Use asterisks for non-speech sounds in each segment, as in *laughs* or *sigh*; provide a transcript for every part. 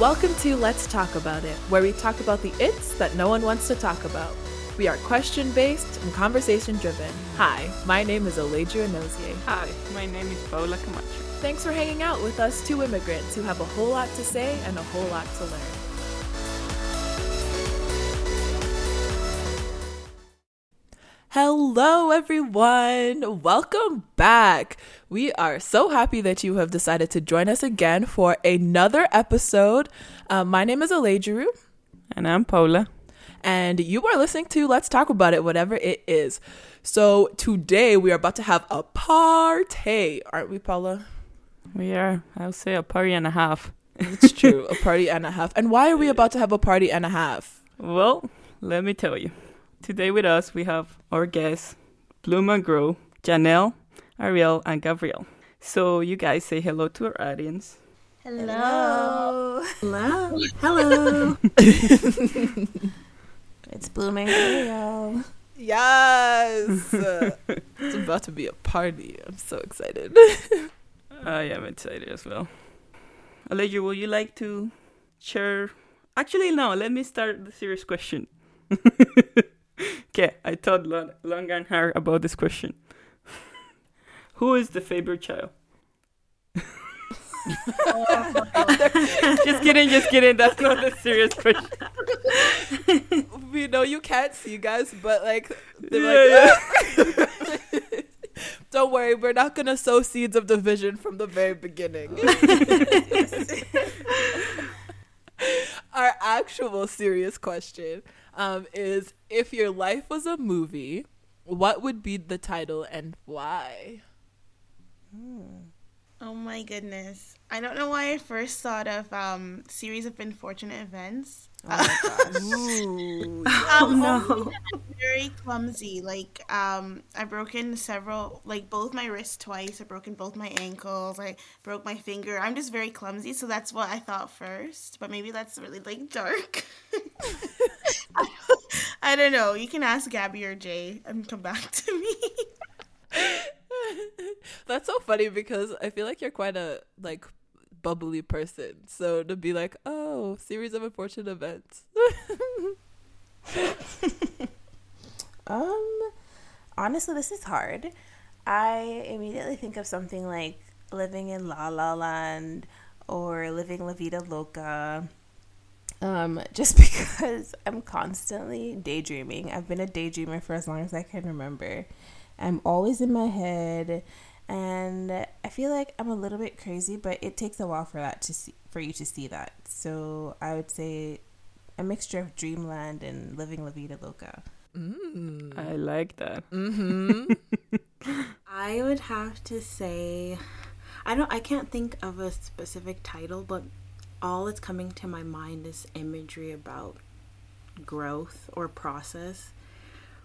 Welcome to Let's Talk About It, where we talk about the it's that no one wants to talk about. We are question based and conversation driven. Hi, my name is Oladra Nozier. Hi, my name is Paula Camacho. Thanks for hanging out with us two immigrants who have a whole lot to say and a whole lot to learn. Hello, everyone. Welcome back. We are so happy that you have decided to join us again for another episode. Uh, my name is Aledru. And I'm Paula. And you are listening to Let's Talk About It, whatever it is. So today we are about to have a party, aren't we, Paula? We are, I'll say, a party and a half. It's true, a *laughs* party and a half. And why are we about to have a party and a half? Well, let me tell you. Today with us, we have our guests, Bloom and Grow, Janelle, Ariel, and Gabrielle. So you guys say hello to our audience. Hello. Hello. Hello. *laughs* it's Blooming Gabrielle. Yes! *laughs* it's about to be a party. I'm so excited. I am excited as well. Allegra, would you like to share? Actually, no, let me start the serious question. *laughs* Okay, I thought long, long and hard about this question. *laughs* Who is the favorite child? *laughs* just kidding, just kidding. That's not a serious question. *laughs* we know you can't see guys, but like, yeah, like yeah. Don't worry, we're not gonna sow seeds of division from the very beginning. Our actual serious question um, is if your life was a movie, what would be the title and why? Hmm. Oh my goodness. I don't know why I first thought of um series of unfortunate events. Oh my gosh. Ooh, um, *laughs* no. Very clumsy. Like um I've broken several like both my wrists twice. I've broken both my ankles. I broke my finger. I'm just very clumsy, so that's what I thought first. But maybe that's really like dark. *laughs* I don't know. You can ask Gabby or Jay and come back to me. *laughs* That's so funny because I feel like you're quite a like bubbly person. So to be like, oh, series of unfortunate events. *laughs* um, honestly, this is hard. I immediately think of something like living in La La Land or living La Vida Loca. Um, *laughs* just because I'm constantly daydreaming. I've been a daydreamer for as long as I can remember. I'm always in my head and I feel like I'm a little bit crazy, but it takes a while for that to see for you to see that. So I would say a mixture of dreamland and living la vida loca. Mm. I like that. Mm-hmm. *laughs* I would have to say, I don't. I can't think of a specific title, but all that's coming to my mind is imagery about growth or process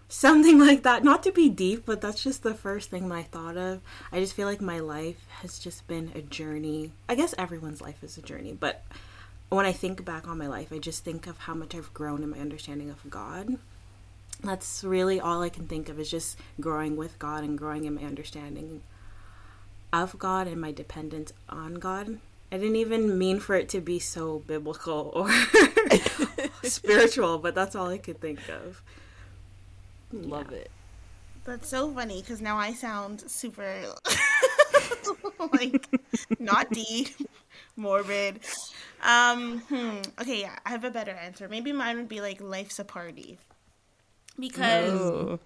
something *laughs* like that. Not to be deep, but that's just the first thing I thought of. I just feel like my life has just been a journey. I guess everyone's life is a journey, but when I think back on my life, I just think of how much I've grown in my understanding of God. That's really all I can think of is just growing with God and growing in my understanding of God and my dependence on God. I didn't even mean for it to be so biblical or *laughs* spiritual, but that's all I could think of. Love yeah. it. That's so funny because now I sound super *laughs* like not deep, morbid. Um, hmm. Okay, yeah, I have a better answer. Maybe mine would be like life's a party because. No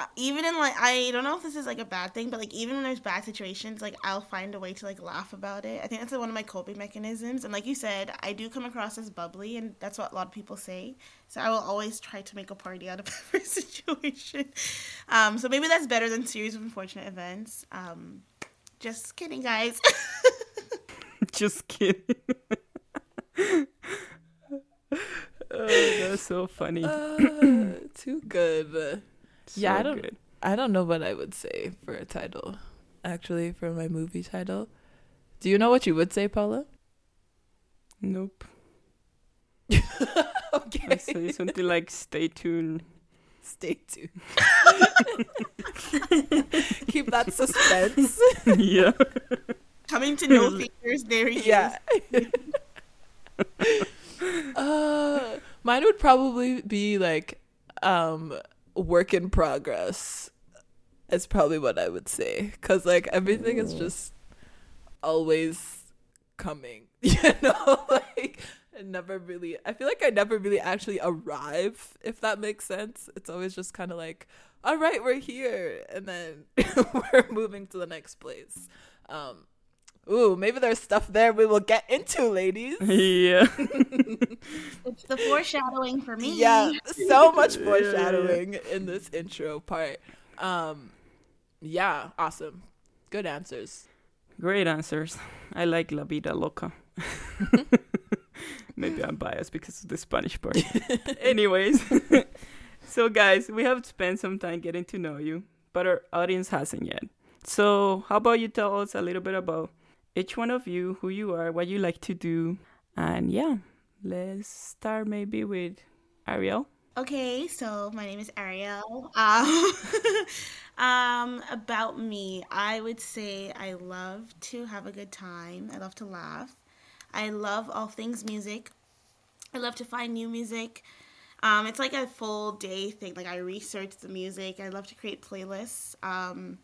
uh, even in like I don't know if this is like a bad thing, but like even when there's bad situations, like I'll find a way to like laugh about it. I think that's one of my coping mechanisms. And like you said, I do come across as bubbly, and that's what a lot of people say. So I will always try to make a party out of *laughs* every situation. Um, so maybe that's better than series of unfortunate events. Um, just kidding, guys. *laughs* just kidding. *laughs* oh, that's so funny. Uh, too good. So yeah, I don't. Good. I don't know what I would say for a title. Actually, for my movie title, do you know what you would say, Paula? Nope. *laughs* okay. I say something like "Stay tuned." Stay tuned. *laughs* Keep that suspense. *laughs* yeah. Coming to no fingers very Yeah. uh, mine would probably be like um work in progress. It's probably what I would say cuz like everything is just always coming. *laughs* You know, *laughs* like I never really I feel like I never really actually arrive if that makes sense. It's always just kind of like all right, we're here and then *laughs* we're moving to the next place. Um Ooh, maybe there's stuff there we will get into, ladies. *laughs* yeah. *laughs* It's the foreshadowing for me. Yeah, so much *laughs* foreshadowing in this intro part. Um, yeah, awesome. Good answers. Great answers. I like La Vida Loca. Maybe I'm biased because of the Spanish part. Anyways, so guys, we have spent some time getting to know you, but our audience hasn't yet. So, how about you tell us a little bit about each one of you, who you are, what you like to do, and yeah, let's start maybe with Ariel. Okay, so my name is Ariel. Um, *laughs* um, about me, I would say I love to have a good time. I love to laugh. I love all things music. I love to find new music. Um, it's like a full day thing. Like I research the music. I love to create playlists. Um,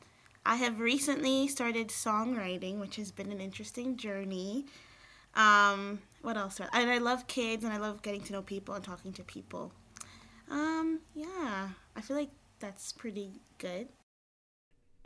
I have recently started songwriting, which has been an interesting journey. Um, what else? And I love kids, and I love getting to know people and talking to people. Um, yeah, I feel like that's pretty good.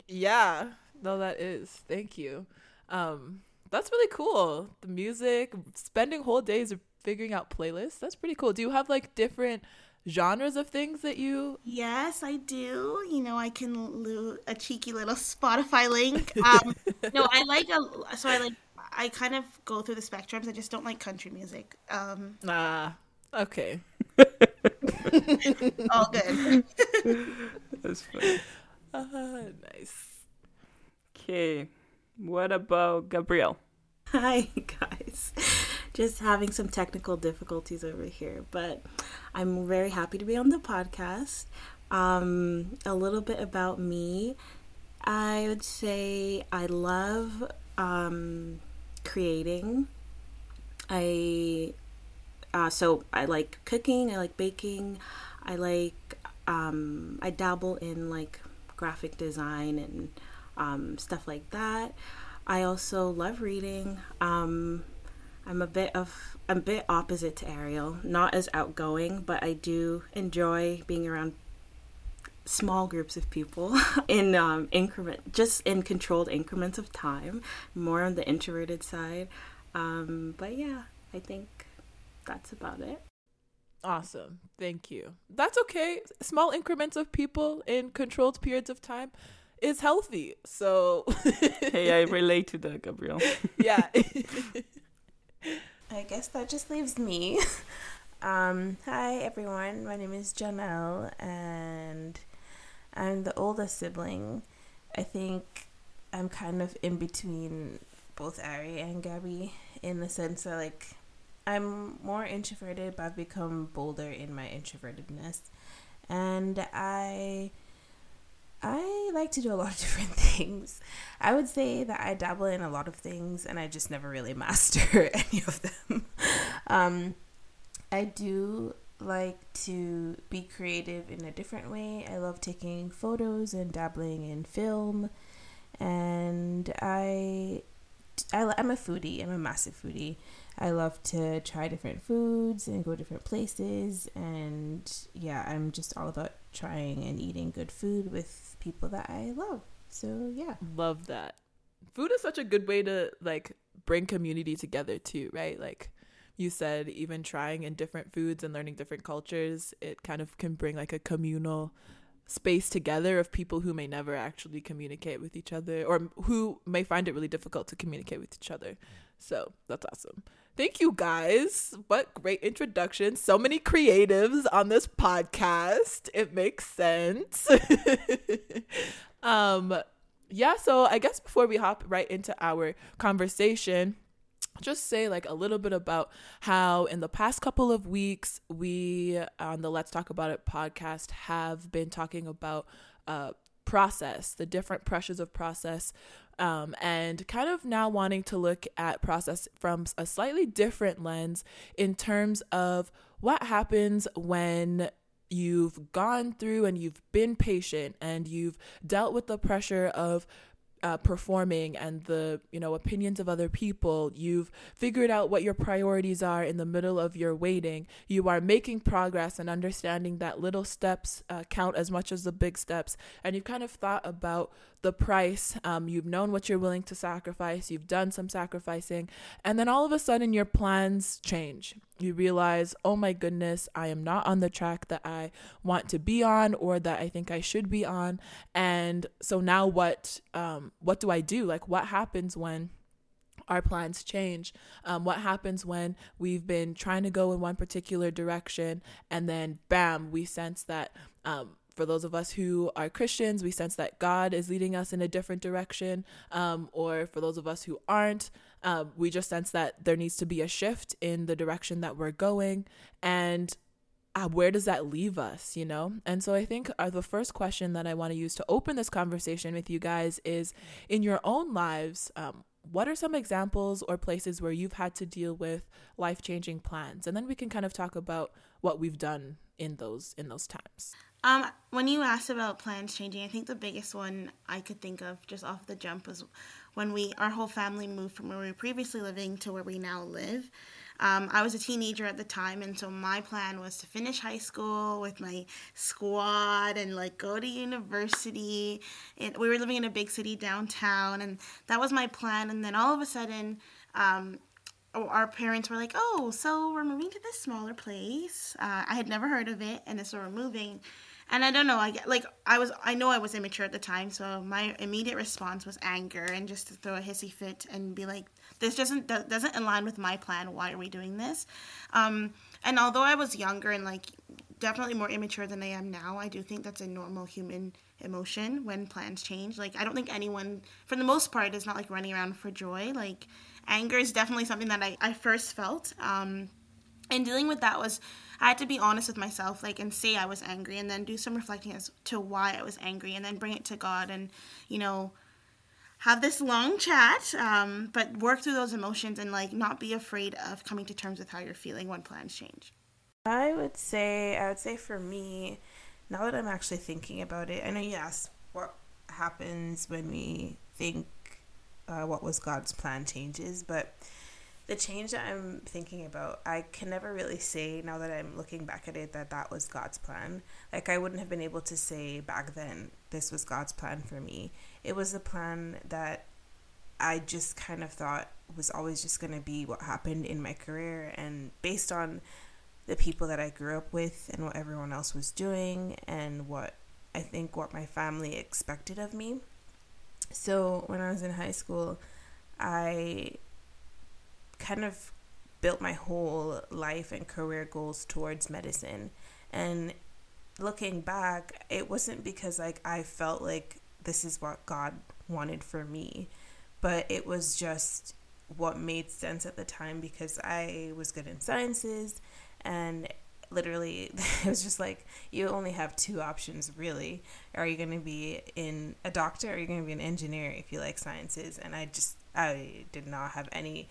Yeah, no, that is. Thank you. Um, that's really cool. The music, spending whole days figuring out playlists. That's pretty cool. Do you have like different genres of things that you Yes, I do. You know, I can lo- a cheeky little Spotify link. Um, *laughs* no, I like a so I like I kind of go through the spectrums. I just don't like country music. Um, Ah, okay. *laughs* all good. *laughs* That's funny. Uh, nice. Okay, what about Gabrielle? Hi, guys. Just having some technical difficulties over here, but I'm very happy to be on the podcast. Um, a little bit about me. I would say I love um, creating. I uh, so I like cooking. I like baking. I like um, I dabble in like graphic design and um, stuff like that. I also love reading. Um, I'm a bit of I'm a bit opposite to Ariel, not as outgoing, but I do enjoy being around small groups of people *laughs* in um, increment, just in controlled increments of time. More on the introverted side, um, but yeah, I think that's about it. Awesome. Thank you. That's okay. Small increments of people in controlled periods of time is healthy. So Hey, I *laughs* relate to that, Gabrielle. yeah. *laughs* I guess that just leaves me. *laughs* Um, hi everyone, my name is Janelle and I'm the oldest sibling. I think I'm kind of in between both Ari and Gabby in the sense that like I'm more introverted but I've become bolder in my introvertedness. And I I like to do a lot of *laughs* different things. I would say that I dabble in a lot of things and I just never really *laughs* master *laughs* any of them. Um, I do like to be creative in a different way. I love taking photos and dabbling in film. And I, I I'm a foodie. I'm a massive foodie. I love to try different foods and go different places. And yeah, I'm just all about trying and eating good food with people that I love. So yeah. Love that. Food is such a good way to like bring community together too, right? Like you said, even trying in different foods and learning different cultures, it kind of can bring like a communal space together of people who may never actually communicate with each other or who may find it really difficult to communicate with each other. So that's awesome. Thank you guys. What great introduction. So many creatives on this podcast. It makes sense. *laughs* um yeah, so I guess before we hop right into our conversation, just say like a little bit about how in the past couple of weeks we on the Let's Talk About It podcast have been talking about uh process, the different pressures of process um, and kind of now wanting to look at process from a slightly different lens in terms of what happens when you've gone through and you've been patient and you've dealt with the pressure of uh, performing and the you know opinions of other people. You've figured out what your priorities are in the middle of your waiting. You are making progress and understanding that little steps uh, count as much as the big steps. And you've kind of thought about the price um, you've known what you're willing to sacrifice you've done some sacrificing and then all of a sudden your plans change you realize, oh my goodness, I am not on the track that I want to be on or that I think I should be on. And so now what um, what do I do? Like what happens when our plans change? Um, what happens when we've been trying to go in one particular direction and then bam, we sense that um, for those of us who are Christians, we sense that God is leading us in a different direction. Um, or for those of us who aren't, um, we just sense that there needs to be a shift in the direction that we're going. And uh, where does that leave us, you know? And so I think uh, the first question that I want to use to open this conversation with you guys is in your own lives, um, what are some examples or places where you've had to deal with life-changing plans? And then we can kind of talk about what we've done in those in those times. Um, when you asked about plans changing, I think the biggest one I could think of just off the jump was when we our whole family moved from where we were previously living to where we now live. Um, I was a teenager at the time, and so my plan was to finish high school with my squad and like go to university. We were living in a big city downtown, and that was my plan. And then all of a sudden, um, our parents were like, "Oh, so we're moving to this smaller place." Uh, I had never heard of it, and so we're moving and I don't know. I like I was I know I was immature at the time, so my immediate response was anger and just to throw a hissy fit and be like, "This doesn't doesn't align with my plan. Why are we doing this?" Um, and although I was younger and like definitely more immature than I am now, I do think that's a normal human emotion when plans change. Like I don't think anyone, for the most part, is not like running around for joy. Like anger is definitely something that I I first felt. Um, and dealing with that was I had to be honest with myself, like, and say I was angry, and then do some reflecting as to why I was angry, and then bring it to God, and you know, have this long chat, um, but work through those emotions and like not be afraid of coming to terms with how you're feeling when plans change. I would say, I would say for me, now that I'm actually thinking about it, I know you asked what happens when we think uh, what was God's plan changes, but the change that I'm thinking about, I can never really say now that I'm looking back at it that that was God's plan. Like I wouldn't have been able to say back then this was God's plan for me. It was a plan that I just kind of thought was always just going to be what happened in my career and based on the people that I grew up with and what everyone else was doing and what I think what my family expected of me. So when I was in high school, I kind of built my whole life and career goals towards medicine. And looking back, it wasn't because like I felt like this is what God wanted for me, but it was just what made sense at the time because I was good in sciences and literally *laughs* it was just like you only have two options really are you going to be in a doctor or are you going to be an engineer if you like sciences and i just i did not have any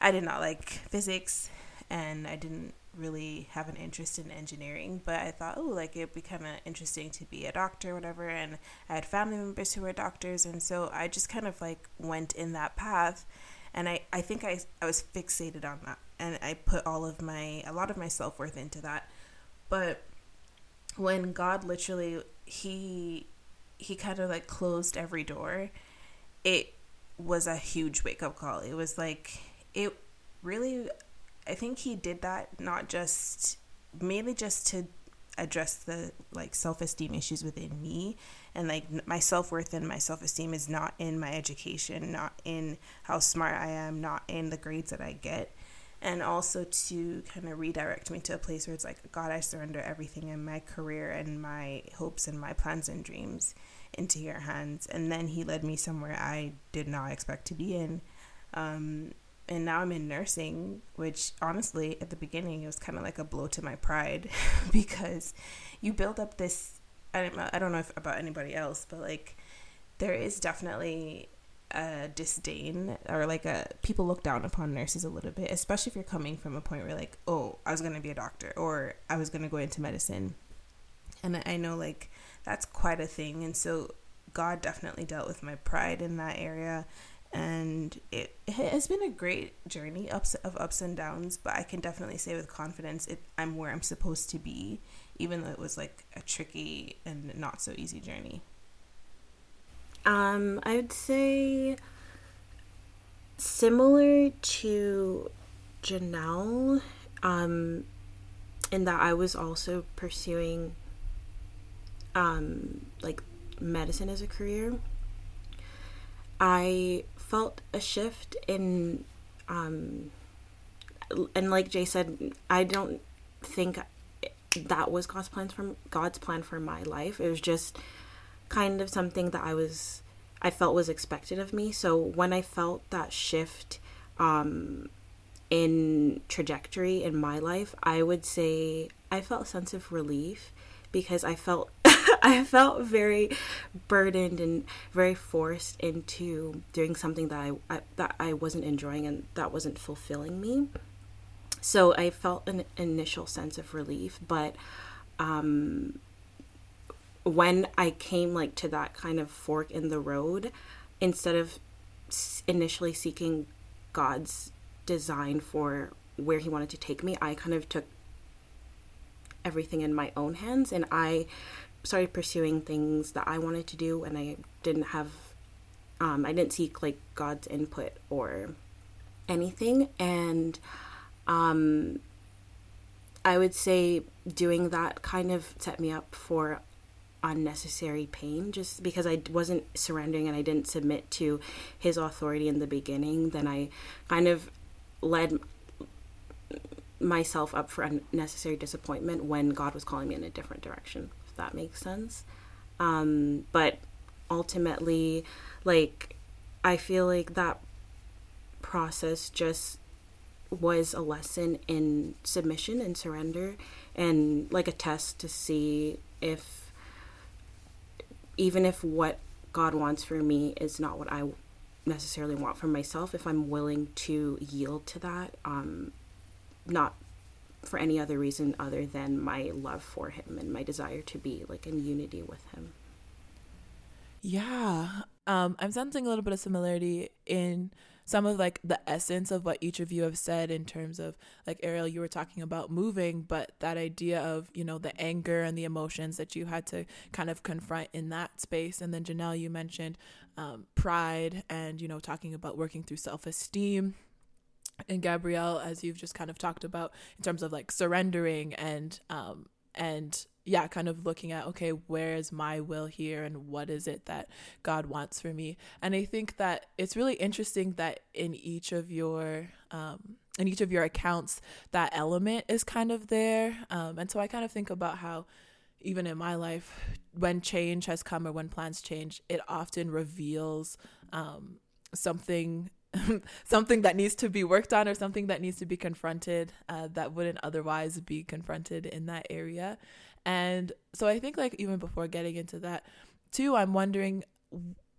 I did not like physics and I didn't really have an interest in engineering, but I thought, oh, like it'd be kind of interesting to be a doctor, whatever. And I had family members who were doctors, and so I just kind of like went in that path. And I, I think I, I was fixated on that, and I put all of my, a lot of my self worth into that. But when God literally, he, he kind of like closed every door, it was a huge wake up call. It was like, it really, I think he did that not just, mainly just to address the like self-esteem issues within me. And like my self-worth and my self-esteem is not in my education not in how smart i am not in the grades that i get. And also to kind of redirect me to a place where it's like god i surrender everything in my career and my hopes and my plans and dreams into your hands. And then he led me somewhere i did not expect to be in. Um, and now I'm in nursing, which honestly, at the beginning, it was kind of like a blow to my pride *laughs* because you build up this. I don't, I don't know if about anybody else, but like there is definitely a disdain or like a people look down upon nurses a little bit, especially if you're coming from a point where like, oh, I was gonna be a doctor or I was gonna go into medicine, and I know like that's quite a thing, and so God definitely dealt with my pride in that area, and it, it has been a great journey ups of ups and downs, but I can definitely say with confidence, it, I'm where I'm supposed to be, even though it was like a tricky and not so easy journey. Um, I would say similar to Janelle, um, in that I was also pursuing um like medicine as a career. I felt a shift in um and like Jay said, I don't think that was God's plans for God's plan for my life. It was just kind of something that I was I felt was expected of me. So when I felt that shift um, in trajectory in my life, I would say I felt a sense of relief because I felt *laughs* I felt very burdened and very forced into doing something that I, I that I wasn't enjoying and that wasn't fulfilling me. So I felt an initial sense of relief, but um, when I came like to that kind of fork in the road, instead of initially seeking God's design for where He wanted to take me, I kind of took everything in my own hands and I started pursuing things that I wanted to do and I didn't have um, I didn't seek like God's input or anything. And um, I would say doing that kind of set me up for unnecessary pain just because I wasn't surrendering and I didn't submit to his authority in the beginning, then I kind of led myself up for unnecessary disappointment when God was calling me in a different direction, that makes sense. Um, but ultimately, like, I feel like that process just was a lesson in submission and surrender and like a test to see if even if what God wants for me is not what I necessarily want for myself, if I'm willing to yield to that, um, not for any other reason other than my love for Him and my desire to be like in unity with Him. Yeah, um, I'm sensing a little bit of similarity in some of like the essence of what each of you have said in terms of like Ariel you were talking about moving but that idea of you know the anger and the emotions that you had to kind of confront in that space. And then Janelle you mentioned um, pride and you know talking about working through self-esteem and Gabrielle as you've just kind of talked about in terms of like surrendering and um and yeah, kind of looking at, okay, where is my will here and what is it that God wants for me? And I think that it's really interesting that in each of your, um, in each of your accounts, that element is kind of there. Um, and so I kind of think about how, even in my life, when change has come or when plans change, it often reveals um, something *laughs* something that needs to be worked on or something that needs to be confronted uh, that wouldn't otherwise be confronted in that area. And so I think, like, even before getting into that, too, I'm wondering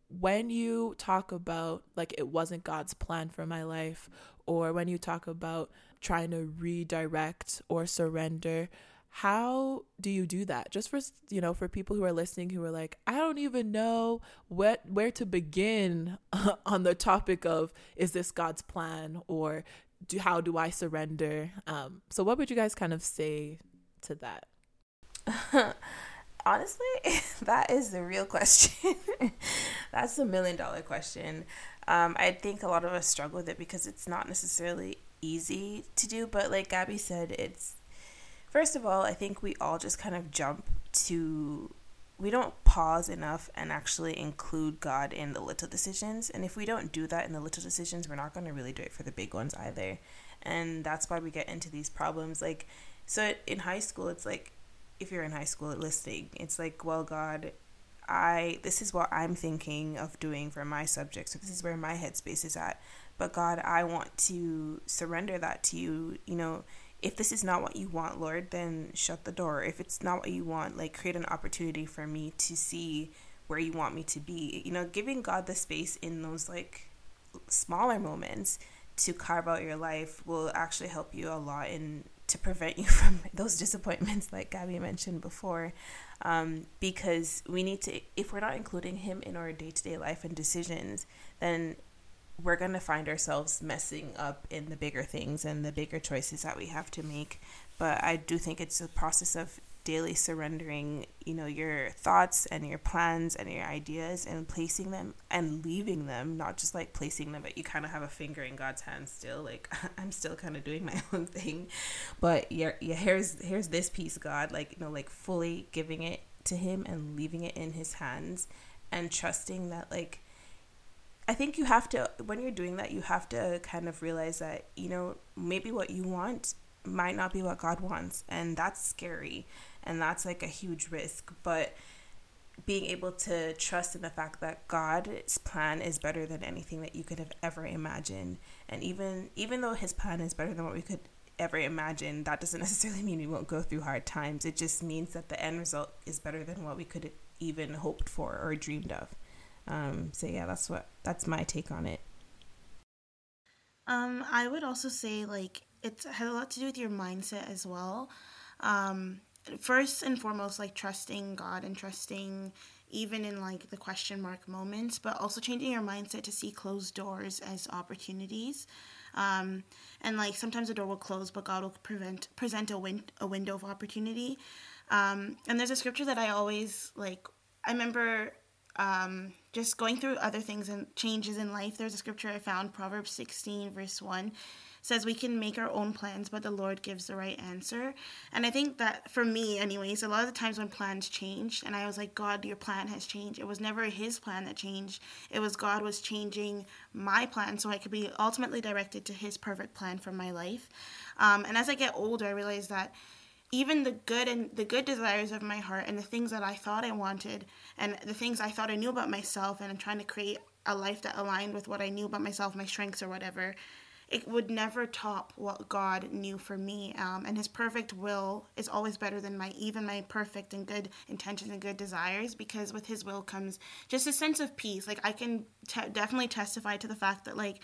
when you talk about, like, it wasn't God's plan for my life, or when you talk about trying to redirect or surrender, how do you do that? Just for you know for people who are listening who are like i don't even know what where to begin *laughs* on the topic of is this god's plan or do how do i surrender? Um so what would you guys kind of say to that? *laughs* Honestly *laughs* that is the real question. That's the million dollar question. Um i think a lot of us struggle with it because it's not necessarily easy to do but like gabby said it's First of all, I think we all just kind of jump to we don't pause enough and actually include God in the little decisions. And if we don't do that in the little decisions, we're not going to really do it for the big ones either. And that's why we get into these problems. Like, so in high school, it's like, if you're in high school listening, it's like, well, God, I, this is what I'm thinking of doing for my subject. So this is where my headspace is at. But God, I want to surrender that to you. You know, if this is not what you want, Lord, then shut the door. If it's not what you want, like create an opportunity for me to see where you want me to be. You know, giving God the space in those like smaller moments to carve out your life will actually help you a lot in to prevent *laughs* you from those disappointments like Gabby mentioned before um, because we need to if we're not including him in our day-to-day life and decisions then we're going to find ourselves messing up in the bigger things and the bigger choices that we have to make but i do think it's a process of daily surrendering, you know, your thoughts and your plans and your ideas and placing them and leaving them, not just like placing them, but you kind of have a finger in God's hand still. Like *laughs* I'm still kind of doing my *laughs* own thing, but yeah, yeah, here's here's this piece, God, like you know, like fully giving it to Him and leaving it in His hands and trusting that like. I think you have to, when you're doing that, you have to kind of realize that, you know, maybe what you want might not be what God wants. And that's scary and that's like a huge risk but being able to trust in the fact that God's plan is better than anything that you could have ever imagined and even even though his plan is better than what we could ever imagine that doesn't *laughs* necessarily mean we won't go through hard times it just means that the end result is better than what we could even hoped for or dreamed of um, so yeah that's what that's my take on it. Um, I would also say like it has a lot to do with your mindset as well. Um, first and foremost like trusting god and trusting even in like the question mark moments but also changing your mindset to see closed doors as opportunities. Um, and like sometimes the door will close but god will prevent present a, win- a window of opportunity. Um, and there's a scripture that i always like i remember um, just going through other things and changes in life there's a scripture i found proverbs 16 verse 1 says we can make our own plans, but the Lord gives the right answer. And I think that for me, anyways, a lot of the times when plans change, and I was like, God, your plan has changed. It was never His plan that changed. It was God was changing my plan so I could be ultimately directed to His perfect plan for my life. Um, and as I get older, I realize that even the good and the good desires of my heart and the things that I thought I wanted and the things I thought I knew about myself and I'm trying to create a life that aligned with what I knew about myself, my strengths or whatever, it would never top what God knew for me. Um, and His perfect will is always better than my even my perfect and good intentions and good desires because with His will comes just a sense of peace. Like I can te- definitely testify to the fact that like.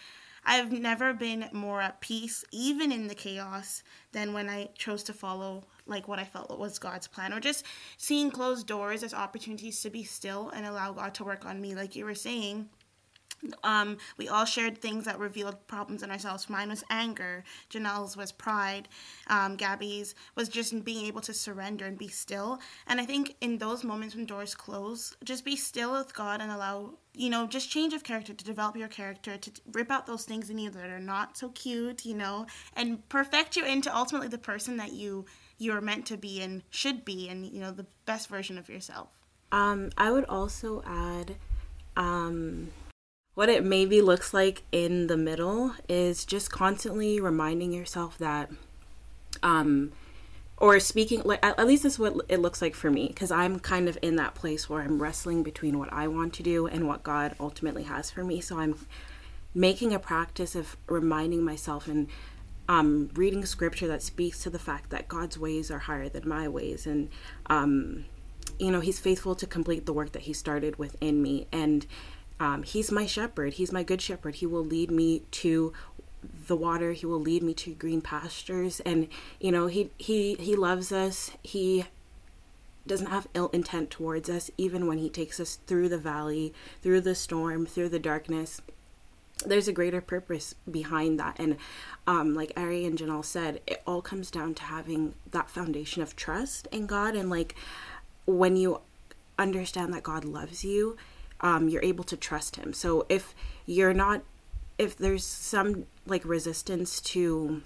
I've never been more at peace, even in the chaos, than when I chose to follow like what I felt was God's plan, or just seeing closed doors as opportunities to be still and allow God to work on me, like you were saying. Um, we all shared things that revealed problems in ourselves. Mine was anger. Janelle's was pride. Um, Gabby's was just being able to surrender and be still. And I think in those moments when doors close, just be still with God and allow, you know, just change of character to develop your character, to rip out those things in you that are not so cute, you know, and perfect you into ultimately the person that you you're meant to be and should be, and you know, the best version of yourself. Um, I would also add. Um, what it maybe looks like in the middle is just constantly reminding yourself that um or speaking like at least that's what it looks like for me because i'm kind of in that place where i'm wrestling between what i want to do and what god ultimately has for me. So i'm making a practice of reminding myself and um, reading scripture that speaks to the fact that god's ways are higher than my ways. And um, you know he's faithful to complete the work that he started within me. And um, he's my shepherd. He's my good shepherd. He will lead me to the water. He will lead me to green pastures. And you know, he he he loves us. He doesn't have ill intent towards us, even when he takes us through the valley, through the storm, through the darkness. There's a greater purpose behind that. And um, like Ari and Janelle said, it all comes down to having that foundation of trust in God. And like when you understand that God loves you, um, you're able to trust him. So if you're not, if there's some like resistance to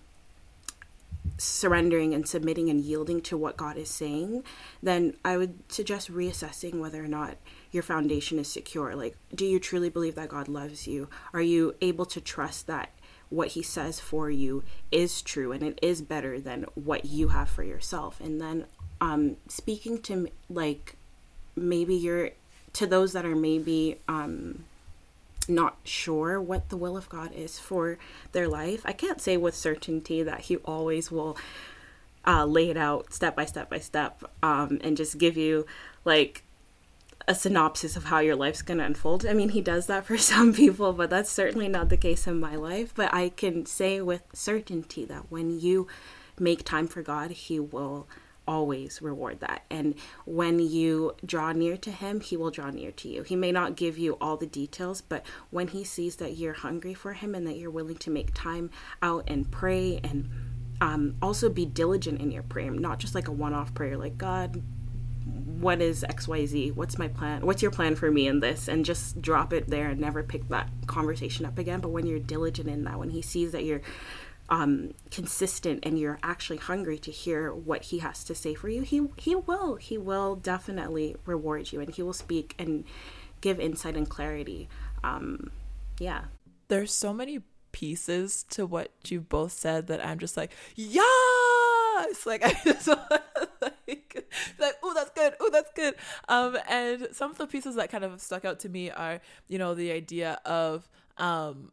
surrendering and submitting and yielding to what God is saying, then I would suggest reassessing whether or not your foundation is secure. Like, do you truly believe that God loves you? Are you able to trust that what He says for you is true and it is better than what you have for yourself? And then, um, speaking to like maybe you're to those that are maybe um, not sure what the will of God is for their life, I can't say with certainty that He always will uh, lay it out step by step by step um, and just give you like a synopsis of how your life's going to unfold. I mean, he does that for *laughs* some people, but that's certainly not the case in my life. But I can say with certainty that when you make time for God, He will always reward that. And when you draw near to Him, He will draw near to you. He may not give you all the details, but when He sees that you're hungry for Him and that you're willing to make time out and pray and um, also be diligent in your prayer, not just like a one off prayer, like, God, what is xyz what's my plan what's your plan for me in this and just drop it there and never pick that conversation up again but when you're diligent in that when he sees that you're um, consistent and you're actually hungry to hear what he has to say for you he he will he will definitely reward you and he will speak and give insight and clarity. Um, yeah. There's so many pieces to what you both said that i'm just like it's like *laughs* i just like like oh that's good oh that's good. Um and some of the pieces that kind of stuck out to me are you know the idea of um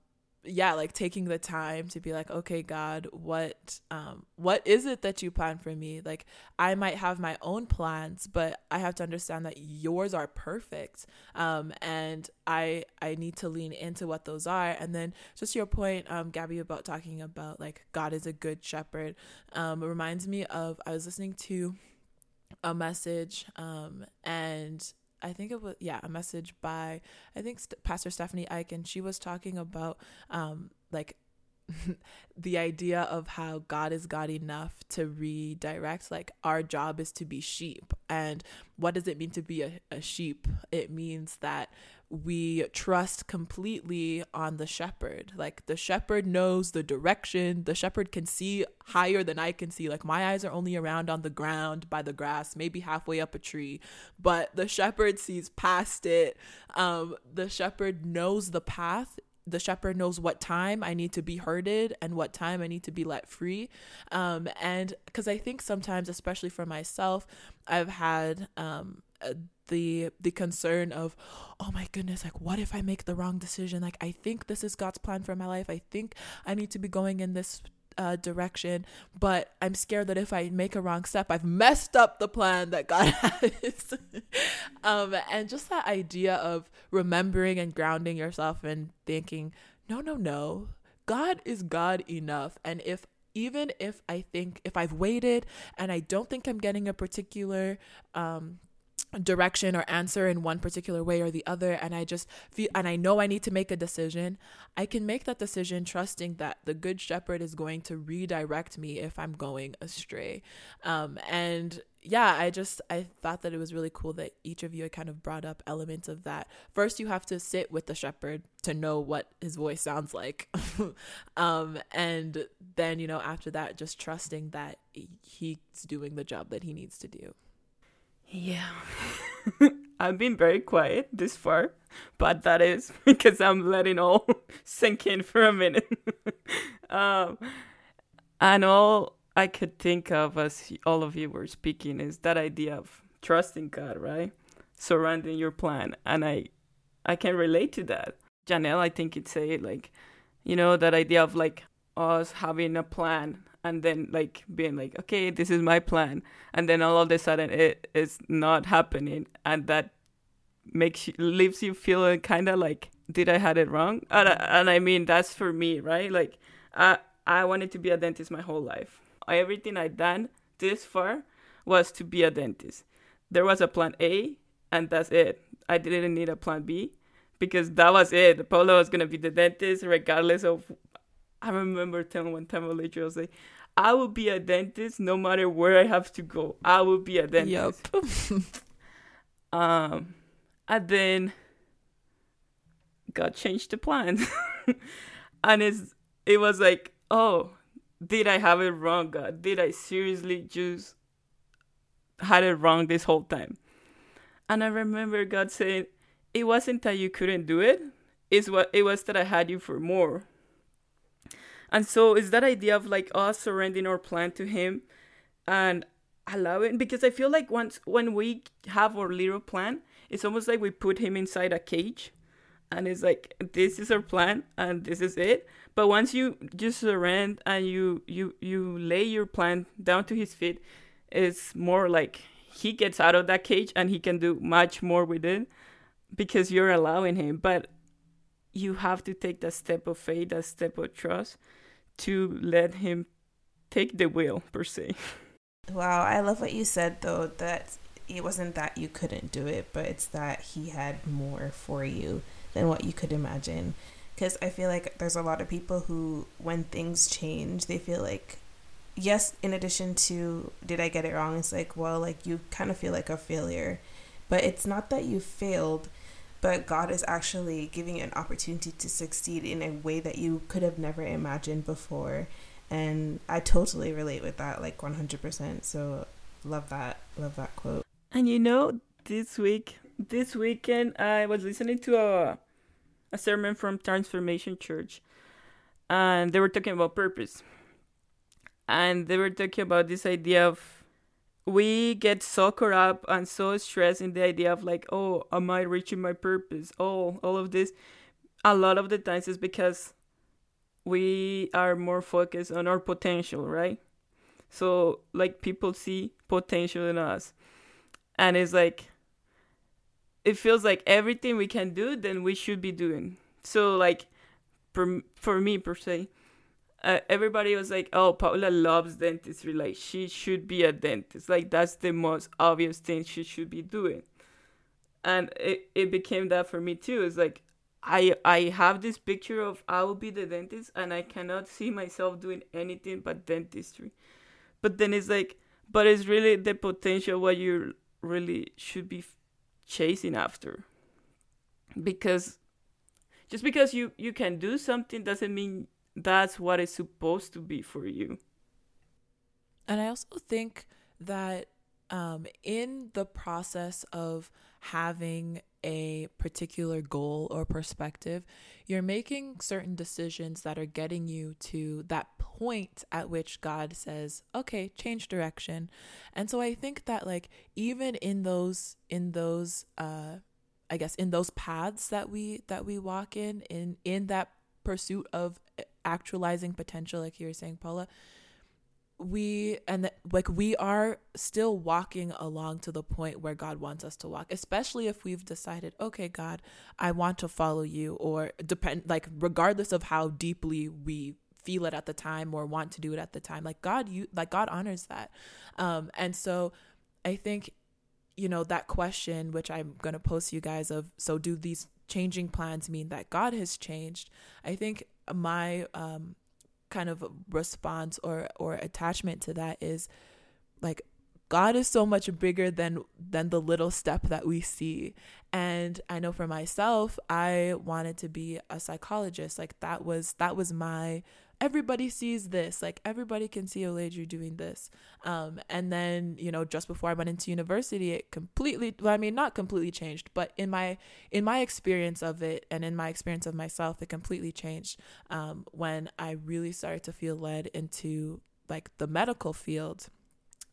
yeah like taking the time to be like okay god what um what is it that you plan for me? Like i might have my own plans but i have to understand that yours are perfect um and i i need to lean into what those are. And then just your point um gabby about talking about like god is a good shepherd um reminds me of i was listening to a message um and I think it was yeah a message by I think St- Pastor Stephanie Ike and she was talking about um like *laughs* the idea of how God is God enough to redirect like our job is to be sheep and what does it mean to be a, a sheep it means that we trust completely on the shepherd. Like the shepherd knows the direction. The shepherd can see higher than I can see. Like my eyes are only around on the ground by the grass, maybe halfway up a tree, but the shepherd sees past it. Um, the shepherd knows the path the shepherd knows what time I need to be herded and what time I need to be let free. Um, and because I think sometimes, especially for myself, I've had um, the the concern of oh my goodness like what if i make the wrong decision like i think this is god's plan for my life i think i need to be going in this uh, direction but i'm scared that if i make a wrong step i've messed up the plan that god *laughs* has. Um, and just that idea of remembering and grounding yourself and thinking no no no god is god enough. And if even if i think if i've waited and i don't think i'm getting a particular um, direction or answer in one particular way or the other and i just feel and i know i need to make a decision i can make that decision trusting that the good shepherd is going to redirect me if i'm going astray. Um, and yeah i just i thought that it was really cool that each of you had kind of brought up elements of that. First you have to sit with the shepherd to know what his voice sounds like. *laughs* Um, and then you know after that just trusting that he's doing the job that he needs to do yeah. *laughs* I've been very quiet this far, but that is *laughs* because I'm letting all *laughs* sink in for a minute. um, and all I could think of as all of you were speaking is that idea of trusting God, right? Surrounding your plan. And I I can relate to that. Janelle, I think it say like, you know, that idea of like us having a plan and then like being like okay this is my plan. And then all of a sudden it is not happening and that makes you leaves you feeling kind of like did i had it wrong? And, and i mean that's for me right? Like i i wanted to be a dentist my whole life. Everything i done this far was to be a dentist. There was a plan a and that's it. I didn't need a plan b because that was it. Paula was gonna be the dentist regardless of I remember telling one time a lecturer, I was like, I will be a dentist no matter where I have to go. I will be a dentist. Yep. *laughs* um, and then God changed the plans, *laughs* and it's it was like, oh, did I have it wrong, God? Did I seriously just had it wrong this whole time? And I remember God saying, it wasn't that you couldn't do it. It's what it was that I had you for more. And so it's that idea of like us surrendering our plan to him and allowing because I feel like once when we have our little plan, it's almost like we put him inside a cage and it's like this is our plan and this is it. But once you just surrender and you you you lay your plan down to his feet, it's more like he gets out of that cage and he can do much more with it because you're allowing him but you have to take that step of faith that step of trust to let him take the wheel per se Wow, I love what you said though that it wasn't that you couldn't do it, but it's that he had more for you than what you could imagine. Because I feel like there's a lot of people who, when things change, they feel like, yes, in addition to, did I get it wrong? It's like, well, like you kind of feel like a failure. But it's not that you failed, but God is actually giving you an opportunity to succeed in a way that you could have never imagined before and I totally relate with that like 100%. So love that. Love that quote. And you know, this week, this weekend, I was listening to a a sermon from Transformation Church, and they were talking about purpose, and they were talking about this idea of we get so caught up and so stressed in the idea of like, oh, am I reaching my purpose? Oh, all of this. A lot of the times is because we are more focused on our potential, right? So like people see potential in us. And it's like it feels like everything we can do then we should be doing. So like for for me per se, uh, everybody was like, "Oh, Paula loves dentistry. Like she should be a dentist. Like that's the most obvious thing she should be doing." And it it became that for me too. It's like I I have this picture of I will be the dentist and I cannot see myself doing anything but dentistry. But then it's like but it's really the potential what you really should be chasing after. Because just because you you can do something doesn't mean that's what it's supposed to be for you. And I also think that um, in the process of having a particular goal or perspective, you're making certain decisions that are getting you to that point at which God says, "Okay, change direction." And so I think that like even in those in those uh I guess in those paths that we that we walk in in in that pursuit of actualizing potential like you were saying Paula, we and the, like we are still walking along to the point where God wants us to walk especially if we've decided okay God I want to follow you or depend like regardless of how deeply we feel it at the time or want to do it at the time like God you like God honors that. Um and so I think you know that question which I'm going to post you guys of so do these changing plans mean that God has changed? I think my um kind of response or or attachment to that is like God is so much bigger than than the little step that we see. And I know for myself, I wanted to be a psychologist. Like that was that was my everybody sees this. Like everybody can see Oleju doing this. Um, and then, you know, just before I went into university, it completely well, I mean not completely changed, but in my in my experience of it and in my experience of myself, it completely changed um, when I really started to feel led into like the medical field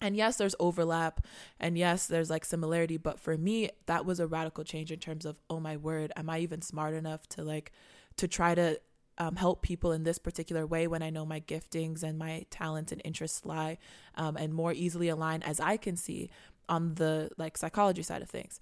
and yes there's overlap and yes there's like similarity but for me that was a radical change in terms of oh my word am i even smart enough to like to try to um, help people in this particular way when i know my giftings and my talents and interests lie um, and more easily align as i can see on the like psychology side of things.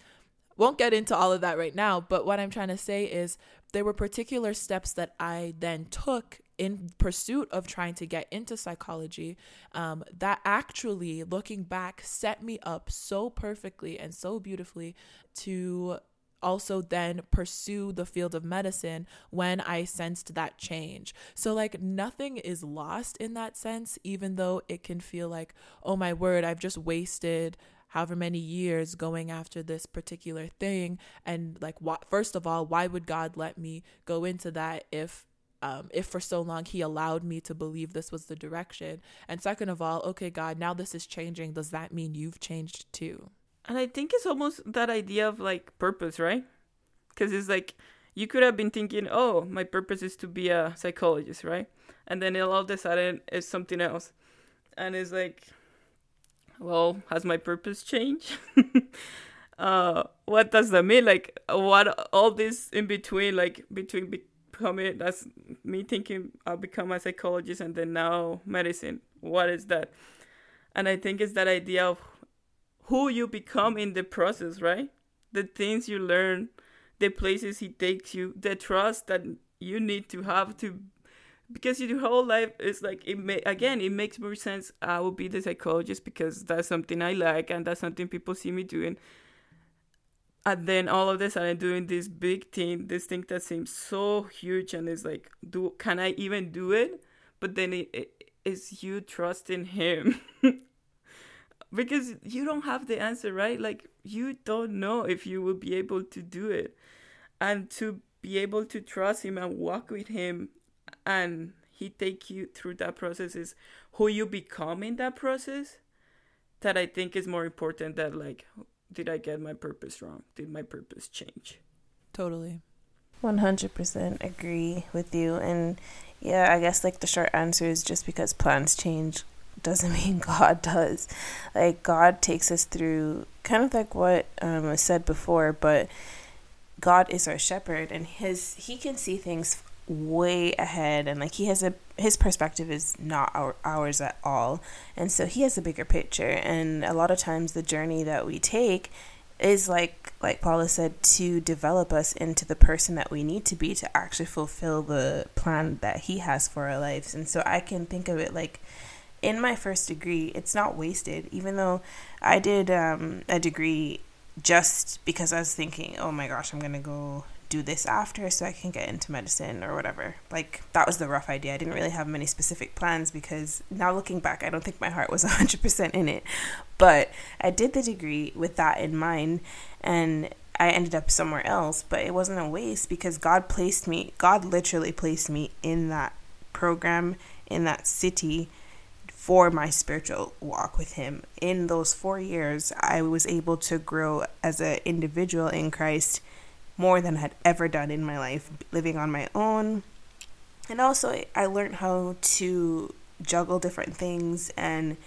Won't get into all of that right now but what i'm trying to say is there were particular steps that i then took in pursuit of trying to get into psychology um, that actually looking back set me up so perfectly and so beautifully to also then pursue the field of medicine when I sensed that change. So, like, nothing is lost in that sense, even though it can feel like, oh my word, I've just wasted however many years going after this particular thing. And, like, what, first of all, why would God let me go into that if um, if for so long he allowed me to believe this was the direction. And second of all, okay, God, now this is changing. Does that mean you've changed too? And I think it's almost that idea of like purpose, right? Because it's like you could have been thinking, oh, my purpose is to be a psychologist, right? And then all of a sudden it's something else. And it's like, well, has my purpose changed? *laughs* uh, what does that mean? Like, what all this in between, like between becoming that's me thinking I'll become a psychologist and then now medicine. What is that? And I think it's that idea of who you become in the process, right? The things you learn, the places he takes you, the trust that you need to have to because your whole life is like it may again it makes more sense. I will be the psychologist because that's something i like and that's something people see me doing. And then all of this i'm doing this big thing this thing that seems so huge and it's like do can i even do it? But then it, it is you trusting him *laughs* because you don't have the answer right? Like you don't know if you will be able to do it. And to be able to trust him and walk with him and he take you through that process is who you become in that process that i think is more important than like did i get my purpose wrong? Did my purpose change? Totally. 100% agree with you. And yeah, I guess like the short answer is just because plans change doesn't *laughs* mean God does. Like God takes us through kind of like what um, I said before, but God is our shepherd and his he can see things way ahead and like he has a his perspective is not our ours at all. And so he has a bigger picture and a lot of times the journey that we take is like like Paula said to develop us into the person that we need to be to actually fulfill the plan that he has for our lives. And so I can think of it like in my first degree, it's not wasted even though I did um, a degree just because I was thinking, "Oh my gosh, I'm going to go do this after so I can get into medicine or whatever. Like that was the rough idea. I didn't really have many specific plans because now looking back, I don't think my heart was *laughs* 100% in it. But I did the degree with that in mind and I ended up somewhere else, but it wasn't a waste because God placed me, God literally placed me in that program, in that city for my spiritual walk with him. In those 4 years, I was able to grow as an individual in Christ more than I had ever done in my life, living on my own. And also, I learned how to juggle different things and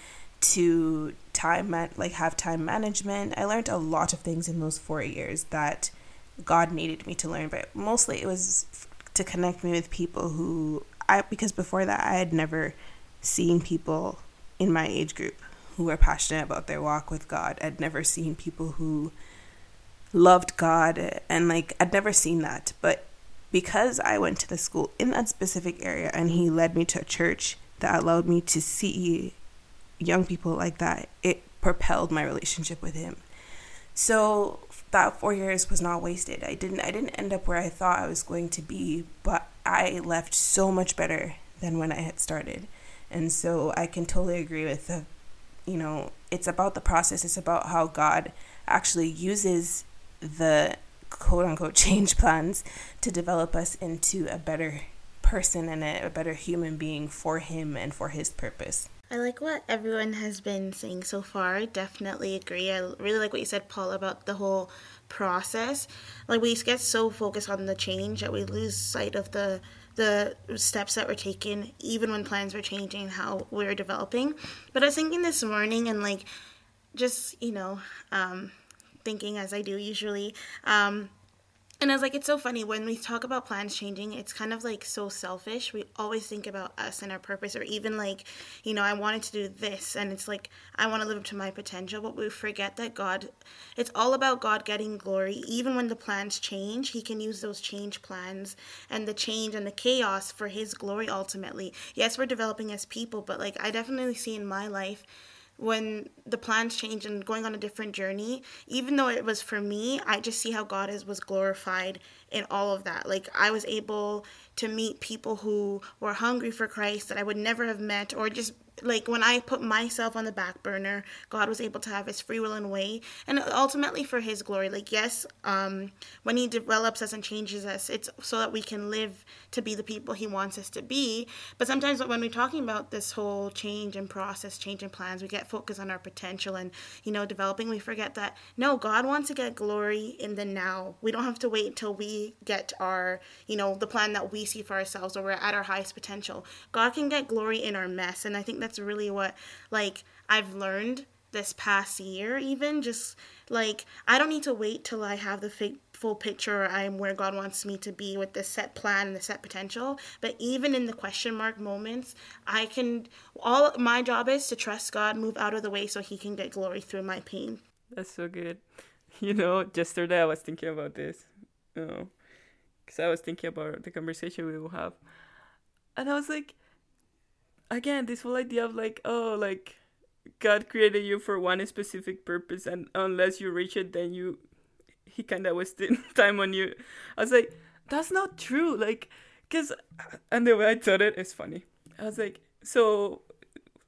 to time man- like have time management. I learned a lot of things in those 4 years that God needed me to learn, but mostly it was to connect me with people who I because before that I had never seen people in my age group who were passionate about their walk with God. I'd never seen people who loved God and like I'd never seen that. But because I went to the school in that specific area and he led me to a church that allowed me to see young people like that, it propelled my relationship with him. So that 4 years was not wasted. I didn't I didn't end up where I thought I was going to be, but I left so much better than when I had started. And so I can totally agree with the you know, it's about the process, it's about how God actually uses the quote unquote *laughs* change plans to develop us into a better person and a, a, better human being for him and for his purpose. I like what everyone has been saying so far. I definitely agree. I really like what you said, Paul, about the whole process. Like we get so focused on the change that we lose sight of the the steps that were taken, even when plans were changing, how we were developing. But I was thinking this morning and like just, you know, um, thinking as I do usually. Um, and I was like, it's so funny when we talk about plans changing, it's kind of like so selfish. We always think about us and our purpose, or even like, you know, I wanted to do this, and it's like, I want to live up to my potential, but we forget that God, it's all about God getting glory. Even when the plans change, He can use those change plans and the change and the chaos for His glory ultimately. Yes, we're developing as people, but like, I definitely see in my life, when the plans change and going on a different journey even though it was for me i just see how god is was glorified in all of that. Like i was able to meet people who were hungry for christ that i would never have met or just like when I put myself on the back burner, God was able to have His free will and way, and ultimately for His glory. Like yes, um, when He develops us and changes us, it's so that we can live to be the people He wants us to be. But sometimes when we're talking about this whole change and process, change and plans, we get focused on our potential and you know developing. We forget that no, God wants to get glory in the now. We don't have to wait until we get our you know the plan that we see for ourselves or we're at our highest potential. God can get glory in our mess, and I think that that's really what like I've learned this past year even just like I don't need to wait till I have the full picture i'm where god wants me to be with the set plan and the set potential but even in the question mark moments i can all my job is to trust god move out of the way so he can get glory through my pain That's so good. *laughs* You know, yesterday I was thinking about this. You know, because I was thinking about the conversation we will have. And I was like, again, this whole idea of like, oh, like, God created you for one specific purpose, and unless you reach it, then you, he kind of wasted *laughs* time on you. I was like, that's not true. Like, because, and the way I thought it is funny. I was like, so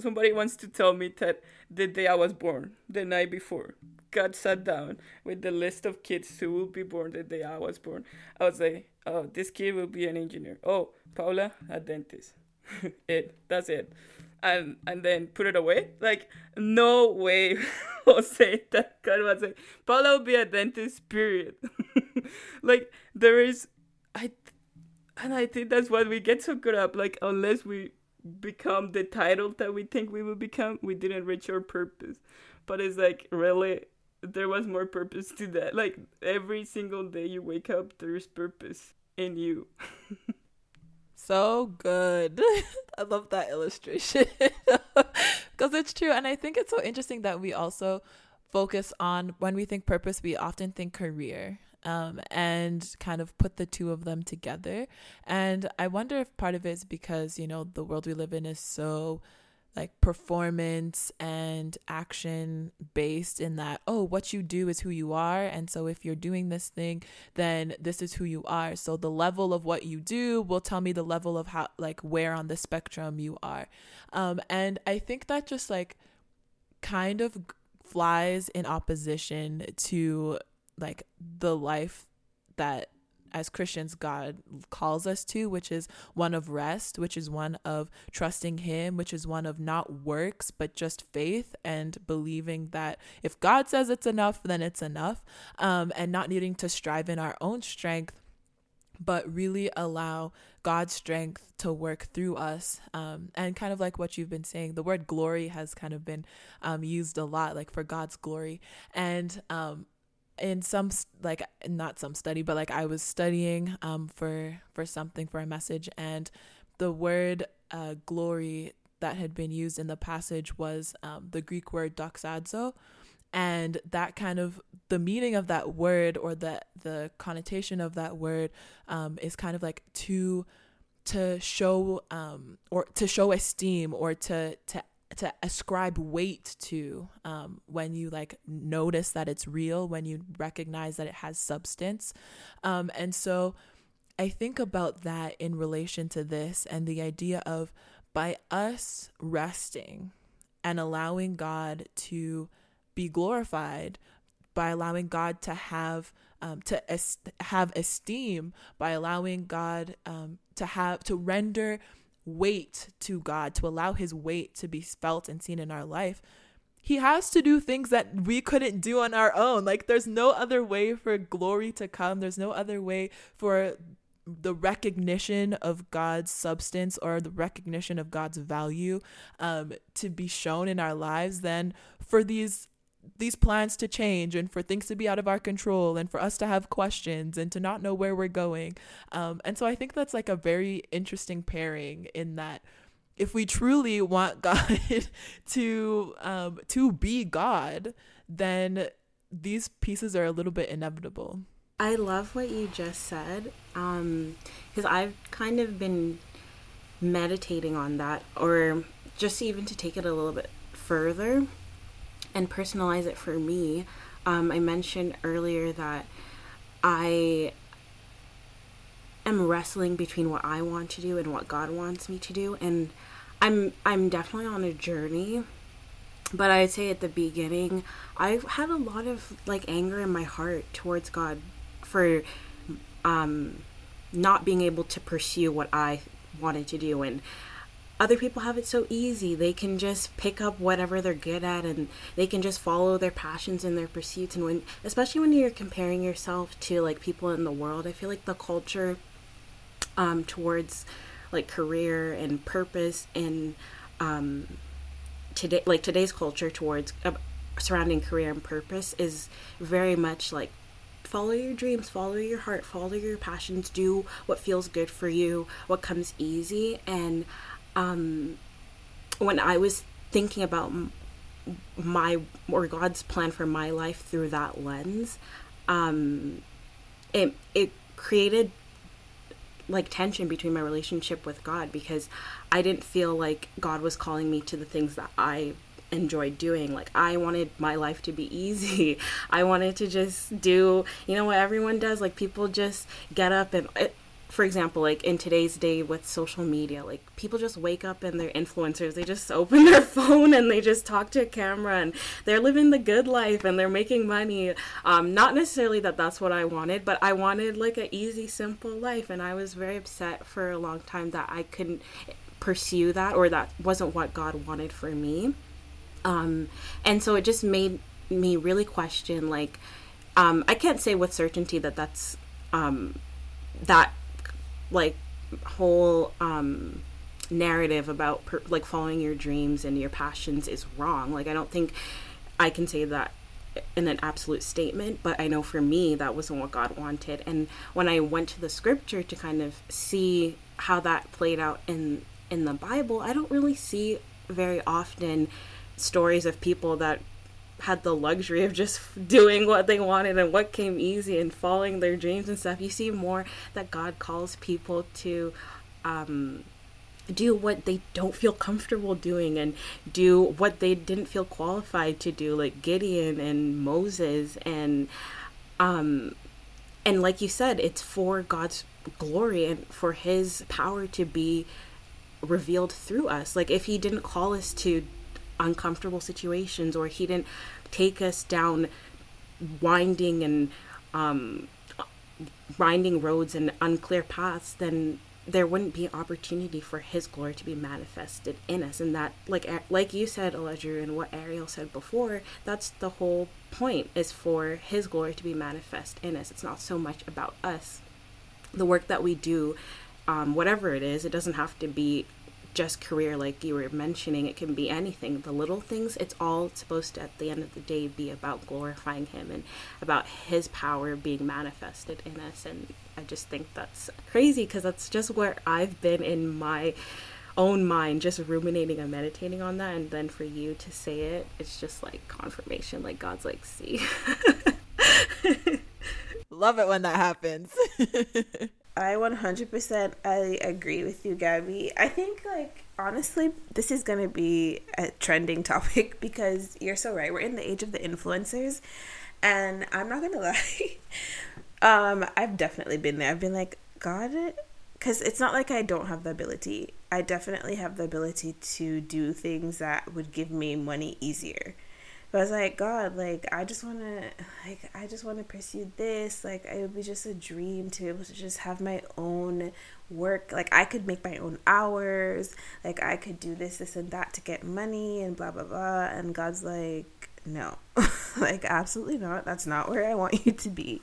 somebody wants to tell me that the day I was born, the night before, God sat down with the list of kids who will be born the day I was born. I was like, oh, this kid will be an engineer. Oh, Paula, a dentist. *laughs* it, that's it. And and then put it away. Like, no way *laughs* say that God was like, Paula will be a dentist, period. like, there is, I, and I think that's what we get so good up. Like, unless we become the title that we think we will become, we didn't reach our purpose. But it's like, really, there was more purpose to that. Like every single day you wake up, there's purpose in you. *laughs* So good. *laughs* I love that illustration *laughs* because it's true. And I think it's so interesting that we also focus on when we think purpose, we often think career um, and kind of put the two of them together. And I wonder if part of it is because, you know, the world we live in is so like performance and action based in that oh what you do is who you are. And so if you're doing this thing then this is who you are. So the level of what you do will tell me the level of how like where on the spectrum you are. Um and i think that just like kind of flies in opposition to like the life that as Christians, God calls us to, which is one of rest, which is one of trusting Him, which is one of not works, but just faith and believing that if God says it's enough, then it's enough, um, and not needing to strive in our own strength. But really allow God's strength to work through us. Um, and kind of like what you've been saying, the word glory has kind of been um, used a lot, like for God's glory. And um, in some like not some study but like i was studying um for for something for a message and the word uh glory that had been used in the passage was um, the greek word doxazo and that kind of the meaning of that word or the the connotation of that word um, is kind of like to to show um, or to show esteem or to to to ascribe weight to um, when you like notice that it's real when you recognize that it has substance. Um, and so i think about that in relation to this and the idea of by us resting and allowing god to be glorified by allowing god to have um, to have esteem by allowing god um, to have to render weight to God, to allow his weight to be felt and seen in our life, he has to do things that we couldn't do on our own. Like there's no other way for glory to come. There's no other way for the recognition of God's substance or the recognition of God's value um, to be shown in our lives than for these these plans to change and for things to be out of our control and for us to have questions and to not know where we're going. Um, and so I think that's like a very interesting pairing in that if we truly want *laughs* God to um, to be God, then these pieces are a little bit inevitable. I love what you just said because um, I've kind of been meditating on that, or just even to take it a little bit further and personalize it for me. Um, I mentioned earlier that I am wrestling between what I want to do and what God wants me to do, and I'm I'm definitely on a journey. But I'd say at the beginning, I've had a lot of like anger in my heart towards God for um, not being able to pursue what I wanted to do, and other people have it so easy. They can just pick up whatever they're good at and they can just follow their passions and their pursuits and when especially when you're comparing yourself to like people in the world, I feel like the culture um towards like career and purpose and um today like today's culture towards uh, surrounding career and purpose is very much like follow your dreams, follow your heart, follow your passions, do what feels good for you, what comes easy. And um, when I was thinking about my or God's plan for my life through that lens, um, it it created like tension between my relationship with God because I didn't feel like God was calling me to the things that I enjoyed doing. Like I wanted my life to be easy. *laughs* I wanted to just do, you know what everyone does, like people just get up and it, for example, like in today's day with social media, like people just wake up and they're influencers. They just *laughs* open their phone and they just talk to a camera and they're living the good life and they're making money. Um, not necessarily that that's what I wanted, but I wanted like an easy, simple life. And I was very upset for a long time that I couldn't pursue that or that wasn't what God wanted for me. Um, and so it just made me really question like, um, I can't say with certainty that that's um, that like whole um narrative about per, like following your dreams and your passions is wrong. Like i don't think i can say that in an absolute statement but i know for me that wasn't what god wanted. And when i went to the scripture to kind of see how that played out in in the bible i don't really see very often stories of people that had the luxury of just doing what they wanted and what came easy and following their dreams and stuff. You see more that God calls people to um, do what they don't feel comfortable doing and do what they didn't feel qualified to do, like Gideon and Moses and um, and like you said, it's for God's glory and for His power to be revealed through us. Like if He didn't call us to uncomfortable situations or he didn't take us down winding and um, winding roads and unclear paths, then there wouldn't be opportunity for his glory to be manifested in us. And that like like you said Aledru and what Ariel said before that's the whole point is for his glory to be manifest in us. It's not so much about us. The work that we do um, whatever it is it doesn't have to be just career like you were mentioning it can be anything. The little things it's all supposed to at the end of the day be about glorifying him and about his power being manifested in us. And i just think that's crazy because that's just where i've been in my own mind just ruminating and meditating on that. And then for you to say it it's just like confirmation like god's like see? *laughs* Love it when that happens *laughs* I 100% I agree with you, Gabby. I think like honestly, this is going to be a trending *laughs* topic because you're so right. We're in the age of the influencers, and I'm not going *laughs* to lie. um, I've definitely been there. I've been like, God, because it's not like I don't have the ability. I definitely have the ability to do things that would give me money easier. But I was like, God, like I just want to, like I just want to pursue this. Like it would be just a dream to be able to just have my own work. Like I could make my own hours. Like I could do this, this, and that to get money and blah blah blah. And God's like, no, *laughs* like absolutely not. That's not where I want *laughs* you to be.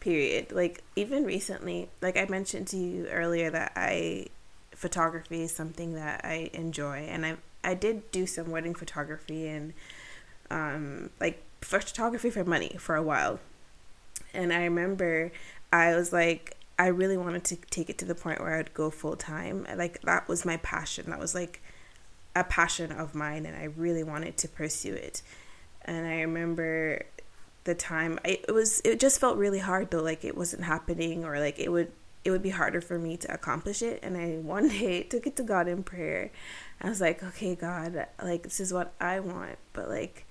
Period. Like even recently, like I mentioned to you earlier that I photography is something that I enjoy, and I I did do some wedding photography and um, like photography for money for a while. And I remember I was like, I really wanted to take it to the point where I'd go full time. Like that was my passion. That was like a passion of mine, and I really wanted to pursue it. And I remember the time I, it was it just felt really hard though like it wasn't happening or like it would it would be harder for me to accomplish it and i *laughs* one day took it to god in prayer i was like okay god like this is what i want but like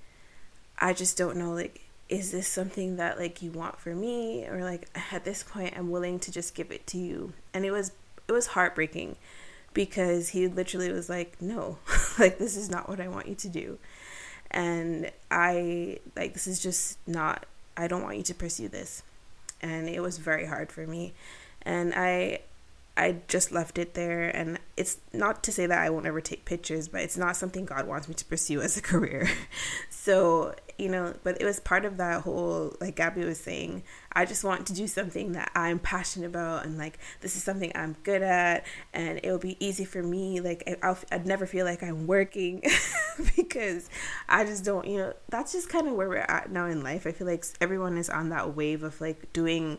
I just don't know like is this something that like you want for me or like at this point I'm willing to just give it to you. And it was it was heartbreaking because he literally was like, "No. *laughs* like this is not what I want you to do." And I like this is just not I don't want you to pursue this. And it was very hard for me. And I I just left it there. And it's not to say that I won't ever take pictures, but it's not something God wants me to pursue *laughs* as a career. so, you know, but it was part of that whole, like Gabby was saying, I just want to do something that I'm passionate about and like this is something I'm good at and it will be easy for me. Like I'll, I'd never feel like I'm working *laughs* because I just don't, you know, that's just kind of where we're at now in life. I feel like everyone is on that wave of like doing,